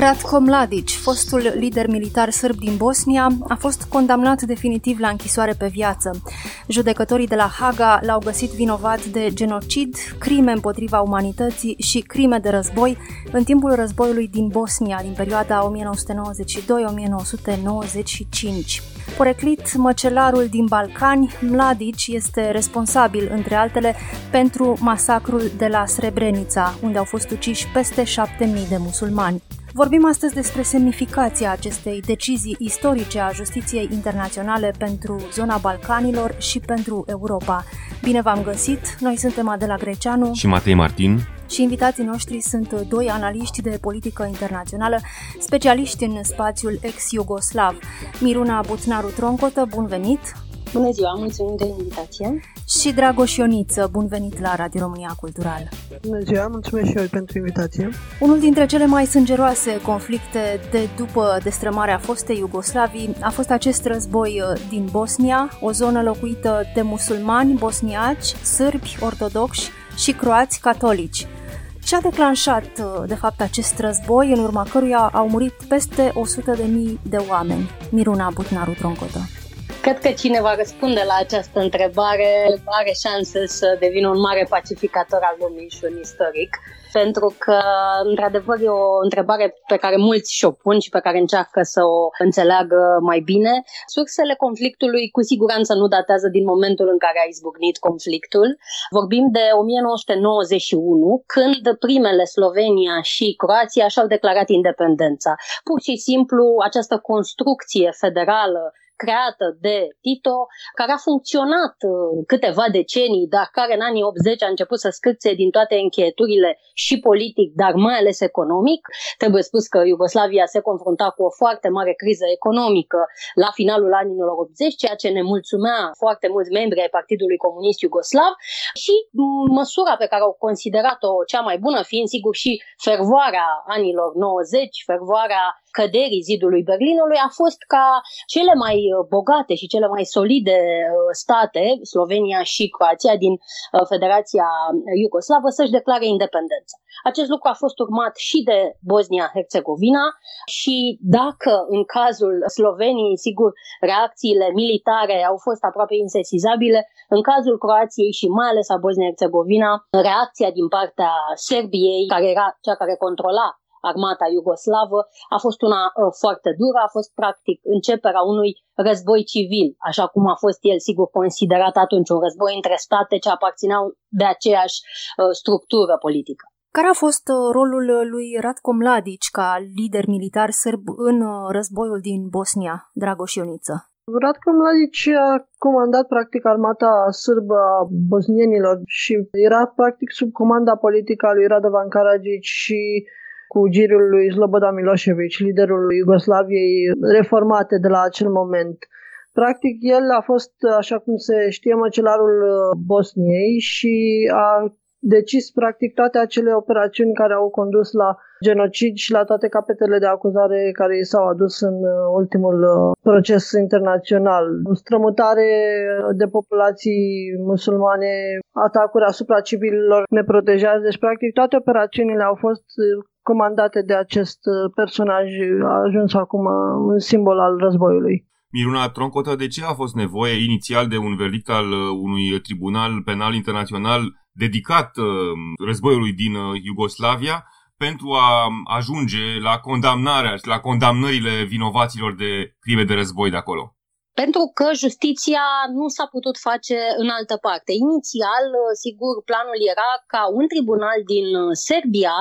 Ratko Mladic, fostul lider militar sârb din Bosnia, a fost condamnat definitiv la închisoare pe viață. Judecătorii de la Haga l-au găsit vinovat de genocid, crime împotriva umanității și crime de război în timpul războiului din Bosnia din perioada 1992-1995. Poreclit măcelarul din Balcani, Mladic este responsabil, între altele, pentru masacrul de la Srebrenica, unde au fost uciși peste 7.000 de musulmani. Vorbim astăzi despre semnificația acestei decizii istorice a justiției internaționale pentru zona Balcanilor și pentru Europa. Bine v-am găsit! Noi suntem Adela Greceanu și Matei Martin și invitații noștri sunt doi analiști de politică internațională, specialiști în spațiul ex-Iugoslav. Miruna Buțnaru Troncotă, bun venit! Bună ziua, mulțumim de invitație! Și Dragoș Ioniță, bun venit la Radio România Cultural! Bună ziua, mulțumesc și eu pentru invitație! Unul dintre cele mai sângeroase conflicte de după destrămarea fostei Iugoslavii a fost acest război uh, din Bosnia, o zonă locuită de musulmani, bosniaci, sârbi, ortodoxi și croați catolici. Ce a declanșat, uh, de fapt, acest război, în urma căruia au murit peste 100.000 de oameni? Miruna Butnaru Troncotă. Cred că cine va răspunde la această întrebare are șanse să devină un mare pacificator al lumii și un istoric, pentru că, într-adevăr, e o întrebare pe care mulți și-o pun și pe care încearcă să o înțeleagă mai bine. Sursele conflictului cu siguranță nu datează din momentul în care a izbucnit conflictul. Vorbim de 1991, când primele Slovenia și Croația și-au declarat independența. Pur și simplu, această construcție federală creată de Tito, care a funcționat uh, câteva decenii, dar care în anii 80 a început să scârțe din toate încheieturile și politic, dar mai ales economic. Trebuie spus că Iugoslavia se confrunta cu o foarte mare criză economică la finalul anilor 80, ceea ce ne mulțumea foarte mulți membri ai Partidului Comunist Iugoslav și măsura pe care au considerat-o cea mai bună, fiind sigur și fervoarea anilor 90, fervoarea căderii zidului Berlinului a fost ca cele mai uh, bogate și cele mai solide uh, state, Slovenia și Croația din uh, Federația Iugoslavă, să-și declare independența. Acest lucru a fost urmat și de Bosnia-Herzegovina și dacă în cazul Sloveniei, sigur, reacțiile militare au fost aproape insesizabile, în cazul Croației și mai ales a Bosnia-Herzegovina, reacția din partea Serbiei, care era cea care controla armata iugoslavă a fost una uh, foarte dură, a fost practic începerea unui război civil, așa cum a fost el sigur considerat atunci un război între state ce aparțineau de aceeași uh, structură politică. Care a fost uh, rolul lui Ratko Mladic ca lider militar sârb în războiul din Bosnia, Dragoș Ioniță? Ratko Mladic a comandat practic armata sârbă a bosnienilor și era practic sub comanda politică a lui Radovan Karadzic și cu girul lui Slobodan Milosevic, liderul Iugoslaviei reformate de la acel moment. Practic, el a fost, așa cum se știe, măcelarul uh, Bosniei și a decis practic toate acele operațiuni care au condus la genocid și la toate capetele de acuzare care i s-au adus în uh, ultimul uh, proces internațional. Strămutare de populații musulmane, atacuri asupra civililor neprotejați, deci practic toate operațiunile au fost comandate de acest uh, personaj a ajuns acum un simbol al războiului. Miruna Troncotă, de ce a fost nevoie inițial de un verdict al uh, unui tribunal penal internațional dedicat uh, războiului din Iugoslavia pentru a ajunge la condamnarea, la condamnările vinovaților de crime de război de acolo? Pentru că justiția nu s-a putut face în altă parte. Inițial, sigur, planul era ca un tribunal din uh, Serbia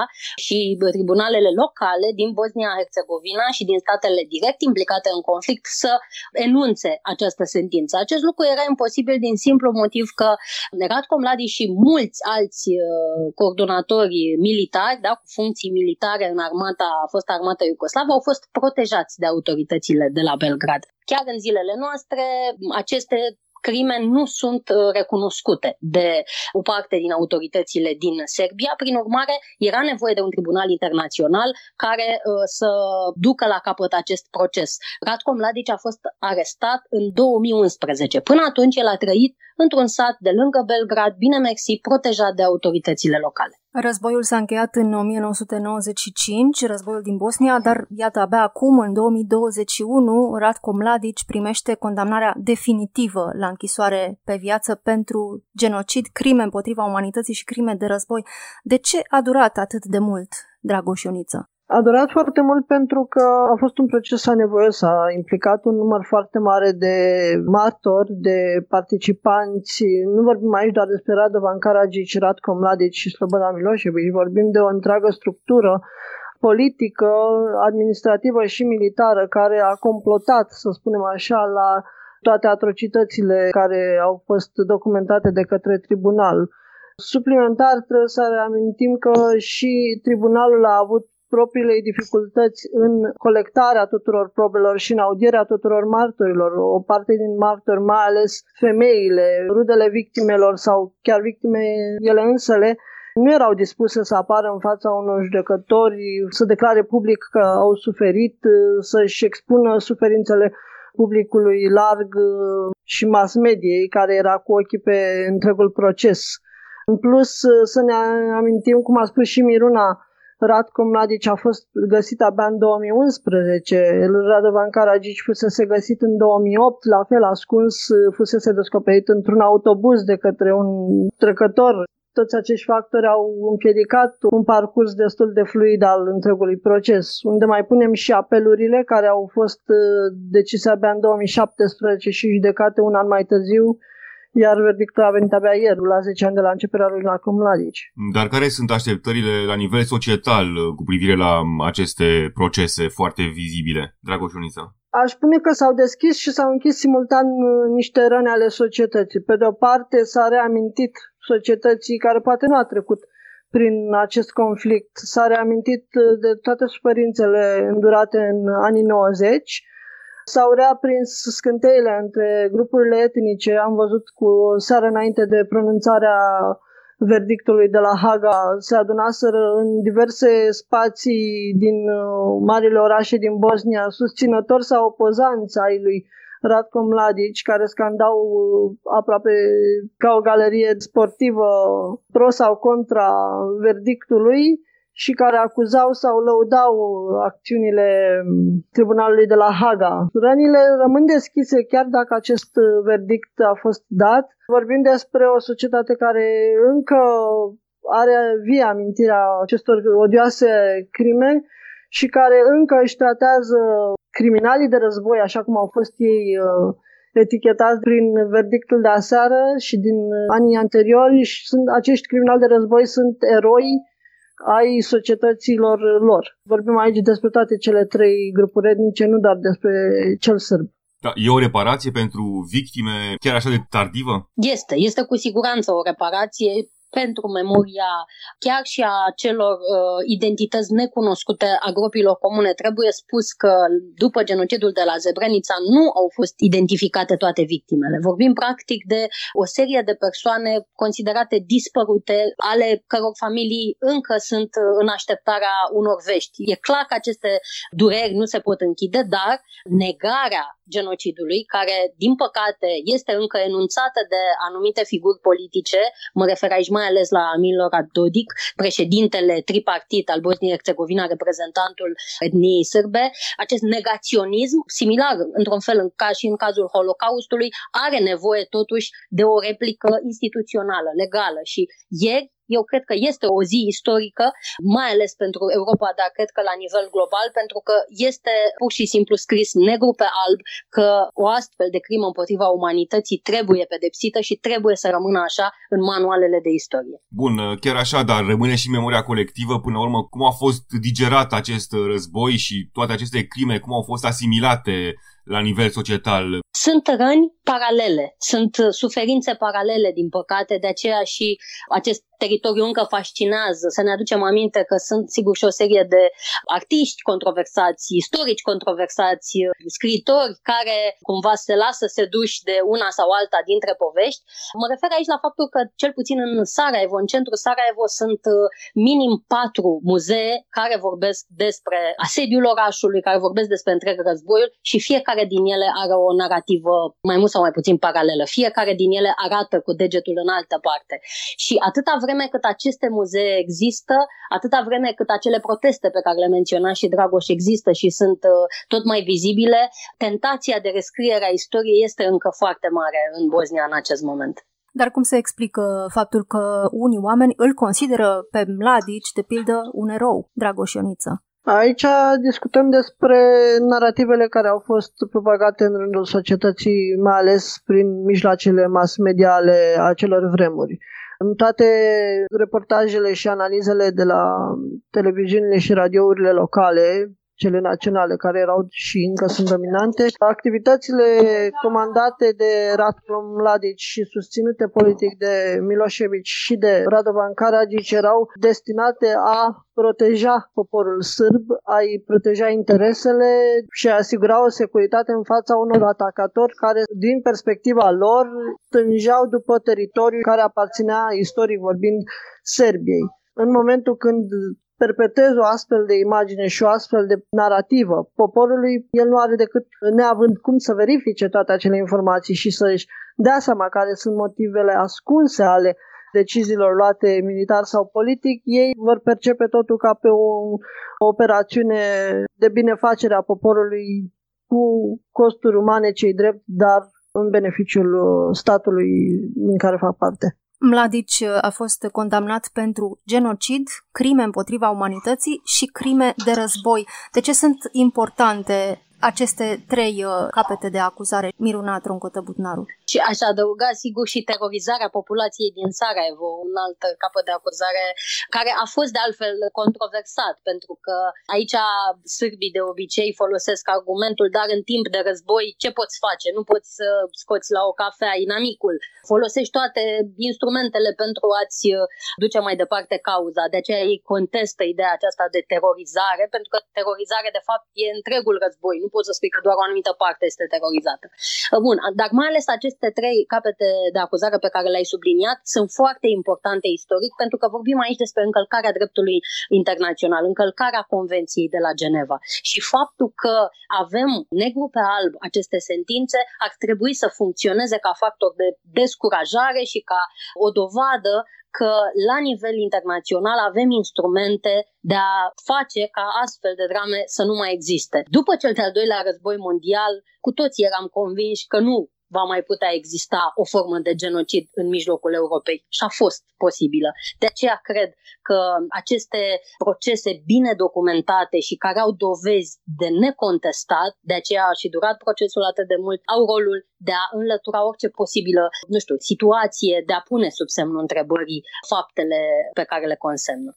și tribunalele locale din Bosnia-Herzegovina și din statele direct implicate în conflict să enunțe această sentință. Acest lucru era imposibil din simplu motiv că Ratko Mladic și mulți alți uh, coordonatori militari, da, cu funcții militare în armata, a fost armata iugoslavă, au fost protejați de autoritățile de la Belgrad. Chiar în zilele noastre, aceste crime nu sunt uh, recunoscute de o parte din autoritățile din Serbia. Prin urmare, era nevoie de un tribunal internațional care uh, să ducă la capăt acest proces. Ratko Mladic a fost arestat în 2011. Până atunci, el a trăit într-un sat de lângă Belgrad, bine mersi, protejat de autoritățile locale. Războiul s-a încheiat în 1995, războiul din Bosnia, dar iată, abia acum, în 2021, Ratko Mladic primește condamnarea definitivă la închisoare pe viață pentru genocid, crime împotriva umanității și crime de război. De ce a durat atât de mult, Dragoș Ioniță? A durat foarte mult pentru că a fost un proces anevoios, a implicat un număr foarte mare de martori, de participanți. Nu vorbim aici doar despre Radovan Karadzic, Ratko Mladic și Slobodan Milosevic, vorbim de o întreagă structură politică, administrativă și militară care a complotat, să spunem așa, la toate atrocitățile care au fost documentate de către tribunal. Suplimentar trebuie să reamintim că și tribunalul a avut propriile dificultăți în colectarea tuturor probelor și în audierea tuturor martorilor. O parte din martori, mai ales femeile, rudele victimelor sau chiar victime ele însele, nu erau dispuse să apară în fața unor judecători, să declare public că au suferit, să-și expună suferințele publicului larg și mass mediei care era cu ochii pe întregul proces. În plus, să ne amintim, cum a spus și Miruna, Ratko Mladic a fost găsit abia în 2011, Radovan Karadzic fusese găsit în 2008, la fel ascuns, fusese descoperit într-un autobuz de către un trecător. Toți acești factori au împiedicat un parcurs destul de fluid al întregului proces, unde mai punem și apelurile care au fost uh, decise abia în 2017 și judecate un an mai târziu, iar verdictul a venit abia ieri, la 10 ani de la începerea lui Marco Mladic. Dar care sunt așteptările la nivel societal uh, cu privire la um, aceste procese foarte vizibile, Dragoș Unița? Aș spune că s-au deschis și s-au închis simultan uh, niște răni ale societății. Pe de o parte s-a reamintit societății care poate nu a trecut prin acest conflict. S-a reamintit uh, de toate suferințele îndurate în anii 90 S-au reaprins scânteile între grupurile etnice. Am văzut cu o seară înainte de pronunțarea verdictului de la Haga se adunaseră în diverse spații din uh, marile orașe din Bosnia susținători sau opozanți ai lui Ratko Mladic, care scandau uh, aproape ca o galerie sportivă pro sau contra verdictului și care acuzau sau lăudau acțiunile tribunalului de la Haga. Rănile rămân deschise chiar dacă acest verdict a fost dat. Vorbim despre o societate care încă are vie amintirea acestor odioase crime și care încă își tratează criminalii de război, așa cum au fost ei uh, etichetați prin verdictul de aseară și din anii anteriori și sunt, acești criminali de război sunt eroi ai societăților lor. Vorbim aici despre toate cele trei grupuri etnice, nu doar despre cel sârb. Da, e o reparație pentru victime chiar așa de tardivă? Este, este cu siguranță o reparație pentru memoria chiar și a celor uh, identități necunoscute a gropilor comune. Trebuie spus că după genocidul de la Zebrenița nu au fost identificate toate victimele. Vorbim practic de o serie de persoane considerate dispărute, ale căror familii încă sunt în așteptarea unor vești. E clar că aceste dureri nu se pot închide, dar negarea genocidului, care, din păcate, este încă enunțată de anumite figuri politice, mă refer aici mai ales la Milorad Dodik, președintele tripartit al Bosniei-Herzegovina, reprezentantul etniei sârbe, acest negaționism, similar într-un fel în ca și în cazul Holocaustului, are nevoie totuși de o replică instituțională, legală. Și ieri eu cred că este o zi istorică, mai ales pentru Europa, dar cred că la nivel global, pentru că este pur și simplu scris negru pe alb că o astfel de crimă împotriva umanității trebuie pedepsită și trebuie să rămână așa în manualele de istorie. Bun, chiar așa, dar rămâne și memoria colectivă până la urmă cum a fost digerat acest război și toate aceste crime, cum au fost asimilate la nivel societal. Sunt răni paralele, sunt suferințe paralele, din păcate, de aceea și acest teritoriu încă fascinează. Să ne aducem aminte că sunt sigur și o serie de artiști controversați, istorici controversați, scriitori care cumva se lasă seduși de una sau alta dintre povești. Mă refer aici la faptul că cel puțin în Sarajevo, în centrul Sarajevo, sunt uh, minim patru muzee care vorbesc despre asediul orașului, care vorbesc despre întreg războiul și fiecare fiecare din ele are o narrativă mai mult sau mai puțin paralelă, fiecare din ele arată cu degetul în altă parte. Și atâta vreme cât aceste muzee există, atâta vreme cât acele proteste pe care le menționa și Dragoș există și sunt uh, tot mai vizibile, tentația de rescriere a istoriei este încă foarte mare în Bosnia în acest moment. Dar cum se explică faptul că unii oameni îl consideră pe Mladic, de pildă, un erou, Dragoș Ioniță? Aici discutăm despre narativele care au fost propagate în rândul societății, mai ales prin mijloacele mass mediale acelor vremuri. În toate reportajele și analizele de la televiziunile și radiourile locale, cele naționale, care erau și încă sunt dominante. Activitățile comandate de Ratko Mladic și susținute politic de Milosevic și de Radovan Karadzic erau destinate a proteja poporul sârb, a-i proteja interesele și a asigura o securitate în fața unor atacatori care, din perspectiva lor, tângeau după teritoriul care aparținea, istoric vorbind, Serbiei. În momentul când perpetueze o astfel de imagine și o astfel de narrativă poporului, el nu are decât, neavând cum să verifice toate acele informații și să-și dea seama care sunt motivele ascunse ale deciziilor luate militar sau politic, ei vor percepe totul ca pe o, o operațiune de binefacere a poporului cu costuri umane cei drept, dar în beneficiul statului din care fac parte. Mladic uh, a fost condamnat pentru genocid, crime împotriva umanității și crime de război. De ce sunt importante aceste trei uh, capete de acuzare, Miruna Troncotă Butnaru. Și aș adăuga, sigur, și terorizarea populației din Sarajevo, un alt capăt de acuzare care a fost de altfel controversat, pentru că aici sârbii de obicei folosesc argumentul, dar în timp de război ce poți face? Nu poți să scoți la o cafea inamicul. Folosești toate instrumentele pentru a-ți uh, duce mai departe cauza. De aceea ei contestă ideea aceasta de terorizare, pentru că terorizare, de fapt, e întregul război. Nu poți să spui că doar o anumită parte este terorizată. Bun, dar mai ales aceste trei capete de acuzare pe care le-ai subliniat sunt foarte importante istoric pentru că vorbim aici despre încălcarea dreptului internațional, încălcarea Convenției de la Geneva. Și faptul că avem negru pe alb aceste sentințe ar trebui să funcționeze ca factor de descurajare și ca o dovadă că la nivel internațional avem instrumente de a face ca astfel de drame să nu mai existe. După cel de-al doilea război mondial, cu toții eram convinși că nu va mai putea exista o formă de genocid în mijlocul Europei. Și a fost posibilă. De aceea cred că aceste procese bine documentate și care au dovezi de necontestat, de aceea a și durat procesul atât de mult, au rolul de a înlătura orice posibilă, nu știu, situație, de a pune sub semnul întrebării faptele pe care le consemnă.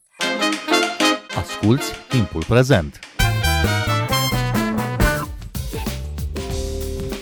Asculți timpul prezent!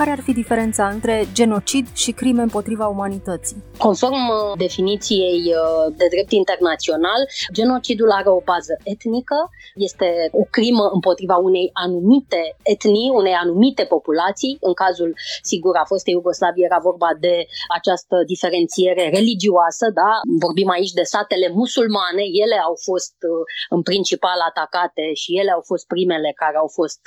Care ar fi diferența între genocid și crime împotriva umanității? Conform uh, definiției uh, de drept internațional, genocidul are o bază etnică, este o crimă împotriva unei anumite etnii, unei anumite populații. În cazul, sigur, a fost Iugoslavie, era vorba de această diferențiere religioasă, da? Vorbim aici de satele musulmane, ele au fost uh, în principal atacate și ele au fost primele care au fost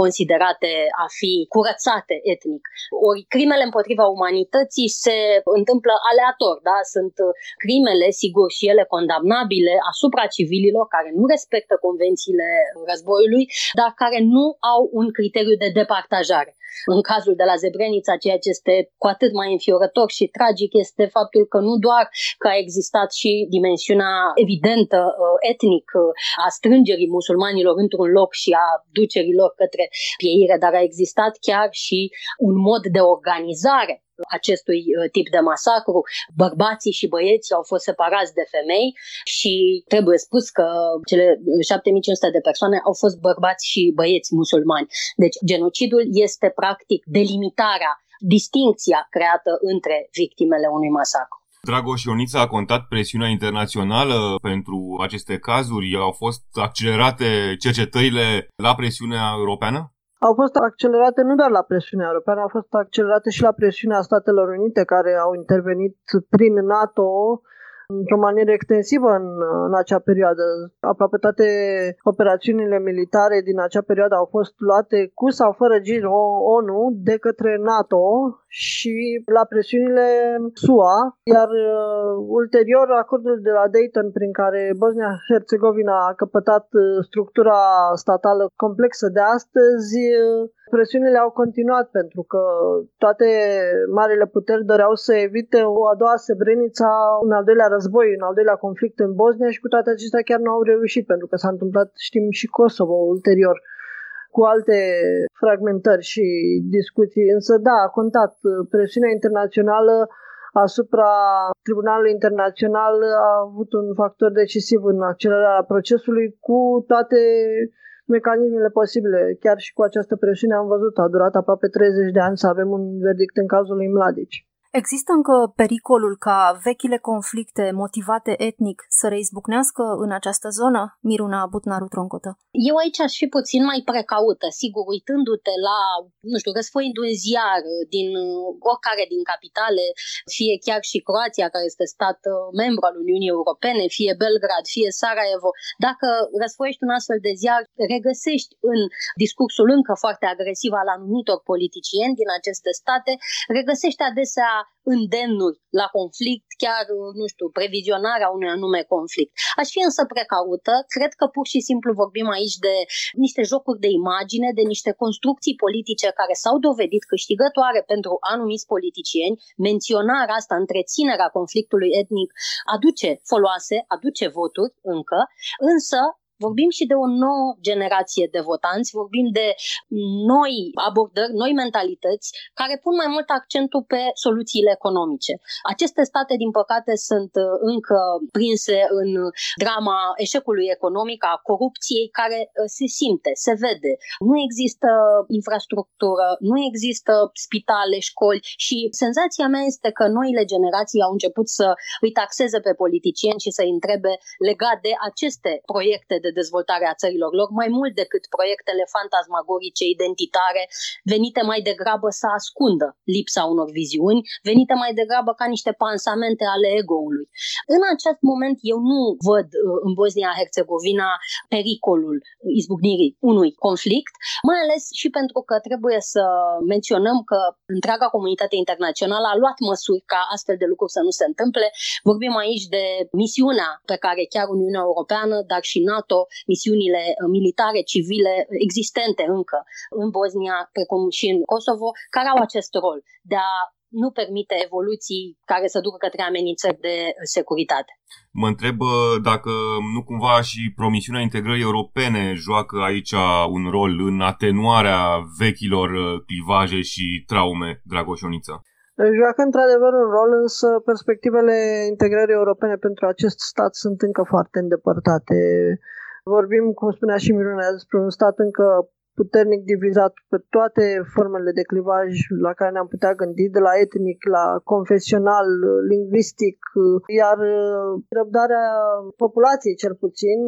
considerate a fi curățate etnic. Ori crimele împotriva umanității se întâmplă aleator, da? Sunt uh, crimele, sigur, și ele condamnabile asupra civililor care nu respectă convențiile războiului, dar care nu au un criteriu de departajare. În cazul de la Zebrenița, ceea ce este cu atât mai înfiorător și tragic este faptul că nu doar că a existat și dimensiunea evidentă uh, etnic uh, a strângerii musulmanilor într-un loc și a ducerii lor către pieire, dar a existat chiar și un mod de organizare acestui uh, tip de masacru. Bărbații și băieții au fost separați de femei și trebuie spus că cele 7500 de persoane au fost bărbați și băieți musulmani. Deci genocidul este practic delimitarea, distincția creată între victimele unui masacru. Dragoș Ionița a contat presiunea internațională pentru aceste cazuri? Au fost accelerate cercetările la presiunea europeană? Au fost accelerate nu doar la presiunea europeană, au fost accelerate și la presiunea Statelor Unite, care au intervenit prin NATO într-o manieră extensivă în, în acea perioadă. Aproape toate operațiunile militare din acea perioadă au fost luate cu sau fără gir ONU de către NATO și la presiunile SUA, iar uh, ulterior acordul de la Dayton prin care Bosnia-Herzegovina a căpătat uh, structura statală complexă de astăzi uh, Presiunile au continuat pentru că toate marile puteri doreau să evite o a doua Srebrenica, un al doilea război, un al doilea conflict în Bosnia și cu toate acestea chiar nu au reușit pentru că s-a întâmplat, știm, și Kosovo ulterior cu alte fragmentări și discuții. Însă da, a contat presiunea internațională asupra Tribunalului Internațional a avut un factor decisiv în accelerarea procesului cu toate mecanismele posibile. Chiar și cu această presiune am văzut, a durat aproape 30 de ani să avem un verdict în cazul lui Mladici. Există încă pericolul ca vechile conflicte motivate etnic să reizbucnească în această zonă? Miruna Butnaru Troncotă. Eu aici aș fi puțin mai precaută, sigur, uitându-te la, nu știu, răsfoind un ziar din oricare din capitale, fie chiar și Croația, care este stat uh, membru al Uniunii Europene, fie Belgrad, fie Sarajevo. Dacă răsfoiești un astfel de ziar, regăsești în discursul încă foarte agresiv al anumitor politicieni din aceste state, regăsești adesea îndemnuri la conflict, chiar, nu știu, previzionarea unui anume conflict. Aș fi însă precaută, cred că pur și simplu vorbim aici de niște jocuri de imagine, de niște construcții politice care s-au dovedit câștigătoare pentru anumiți politicieni. Menționarea asta, întreținerea conflictului etnic, aduce foloase, aduce voturi încă, însă Vorbim și de o nouă generație de votanți, vorbim de noi abordări, noi mentalități care pun mai mult accentul pe soluțiile economice. Aceste state, din păcate, sunt uh, încă prinse în drama eșecului economic, a corupției care uh, se simte, se vede. Nu există infrastructură, nu există spitale, școli și senzația mea este că noile generații au început să îi taxeze pe politicieni și să-i întrebe legat de aceste proiecte de de dezvoltare a țărilor lor, mai mult decât proiectele fantasmagorice identitare, venite mai degrabă să ascundă lipsa unor viziuni, venite mai degrabă ca niște pansamente ale ego-ului. În acest moment eu nu văd uh, în Bosnia-Herzegovina pericolul izbucnirii unui conflict, mai ales și pentru că trebuie să menționăm că întreaga comunitate internațională a luat măsuri ca astfel de lucruri să nu se întâmple. Vorbim aici de misiunea pe care chiar Uniunea Europeană, dar și NATO misiunile uh, militare, civile existente încă în Bosnia, precum și în Kosovo, care au acest rol de a nu permite evoluții care să ducă către amenințări de uh, securitate. Mă întreb uh, dacă nu cumva și promisiunea integrării europene joacă aici un rol în atenuarea vechilor clivaje și traume, Dragoșonița. Joacă într-adevăr un rol, însă perspectivele integrării europene pentru acest stat sunt încă foarte îndepărtate. Vorbim, cum spunea și Miruna, despre un stat încă puternic divizat pe toate formele de clivaj la care ne-am putea gândi, de la etnic, la confesional, lingvistic, iar uh, răbdarea populației, cel puțin,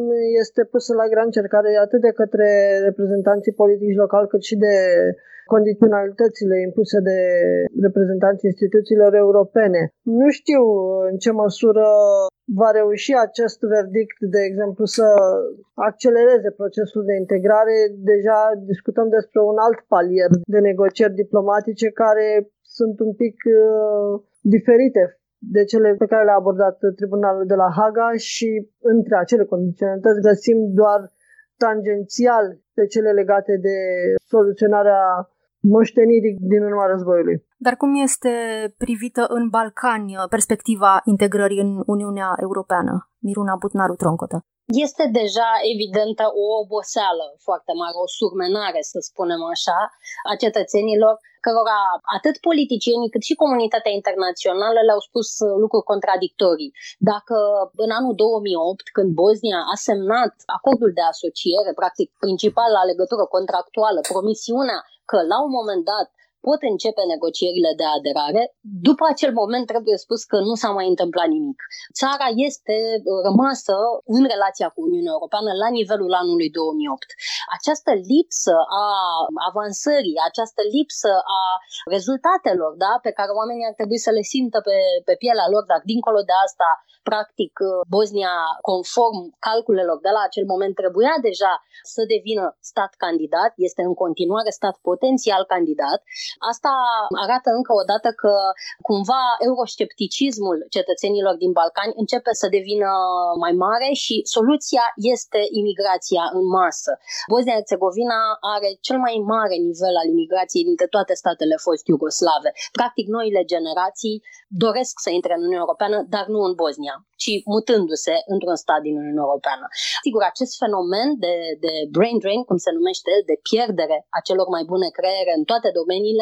este pusă la grea încercare atât de către reprezentanții politici locali, cât și de condiționalitățile impuse de reprezentanții instituțiilor europene. Nu știu în ce măsură va reuși acest verdict, de exemplu, să accelereze procesul de integrare. Deja discutăm despre un alt palier de negocieri diplomatice care sunt un pic uh, diferite de cele pe care le-a abordat tribunalul de la Haga și între acele condiționalități găsim doar tangențial pe cele legate de soluționarea moștenirii din urma războiului. Dar cum este privită în Balcani perspectiva integrării în Uniunea Europeană? Miruna Butnaru Troncotă. Este deja evidentă o oboseală foarte mare, o surmenare, să spunem așa, a cetățenilor cărora atât politicienii cât și comunitatea internațională le-au spus lucruri contradictorii. Dacă în anul 2008, când Bosnia a semnat acordul de asociere, practic principal la legătură contractuală, promisiunea că la un moment dat pot începe negocierile de aderare. După acel moment trebuie spus că nu s-a mai întâmplat nimic. Țara este rămasă în relația cu Uniunea Europeană la nivelul anului 2008. Această lipsă a avansării, această lipsă a rezultatelor da, pe care oamenii ar trebui să le simtă pe, pe pielea lor, dar dincolo de asta, practic, Bosnia, conform calculelor de la acel moment, trebuia deja să devină stat candidat, este în continuare stat potențial candidat. Asta arată încă o dată că cumva euroscepticismul cetățenilor din Balcani începe să devină mai mare și soluția este imigrația în masă. Bosnia-Herzegovina are cel mai mare nivel al imigrației dintre toate statele fost iugoslave. Practic, noile generații doresc să intre în Uniunea Europeană, dar nu în Bosnia, ci mutându-se într-un stat din Uniunea Europeană. Sigur, acest fenomen de, de brain drain, cum se numește, de pierdere a celor mai bune creiere în toate domeniile,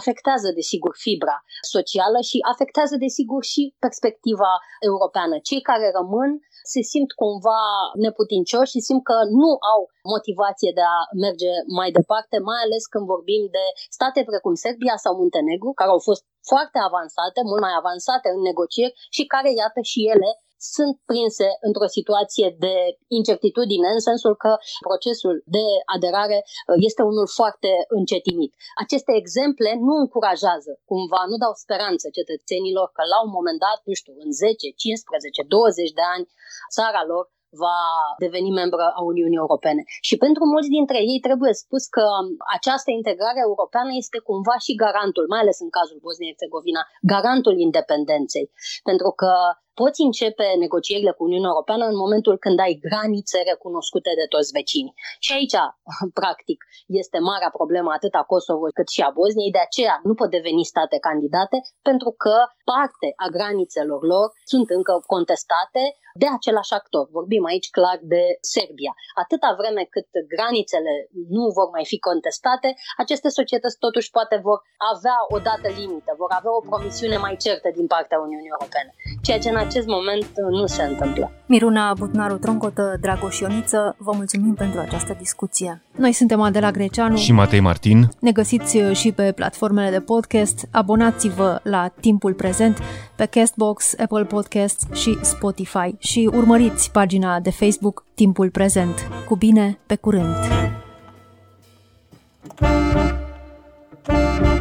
afectează, desigur, fibra socială și afectează, desigur, și perspectiva europeană. Cei care rămân se simt cumva neputincioși și simt că nu au motivație de a merge mai departe, mai ales când vorbim de state precum Serbia sau Muntenegru, care au fost foarte avansate, mult mai avansate în negocieri și care, iată, și ele sunt prinse într-o situație de incertitudine, în sensul că procesul de aderare uh, este unul foarte încetinit. Aceste exemple nu încurajează, cumva, nu dau speranță cetățenilor că la un moment dat, nu știu, în 10, 15, 20 de ani, țara lor va deveni membră a Uniunii Europene. Și pentru mulți dintre ei trebuie spus că această integrare europeană este cumva și garantul, mai ales în cazul Bosniei-Herzegovina, garantul independenței. Pentru că poți începe negocierile cu Uniunea Europeană în momentul când ai granițe recunoscute de toți vecinii. Și aici, practic, este marea problemă atât a Kosovo cât și a Bosniei, de aceea nu pot deveni state candidate, pentru că parte a granițelor lor sunt încă contestate de același actor. Vorbim aici clar de Serbia. Atâta vreme cât granițele nu vor mai fi contestate, aceste societăți totuși poate vor avea o dată limită, vor avea o promisiune mai certă din partea Uniunii Europene, ceea ce în acest moment uh, nu se întâmplă. Miruna Butnaru Troncotă, Dragoș Ioniță, vă mulțumim pentru această discuție. Noi suntem Adela Greceanu și Matei Martin. Ne găsiți uh, și pe platformele de podcast. Abonați-vă la Timpul Prezent pe Castbox, Apple Podcast și Spotify și urmăriți pagina de Facebook Timpul Prezent. Cu bine, pe curând! thank you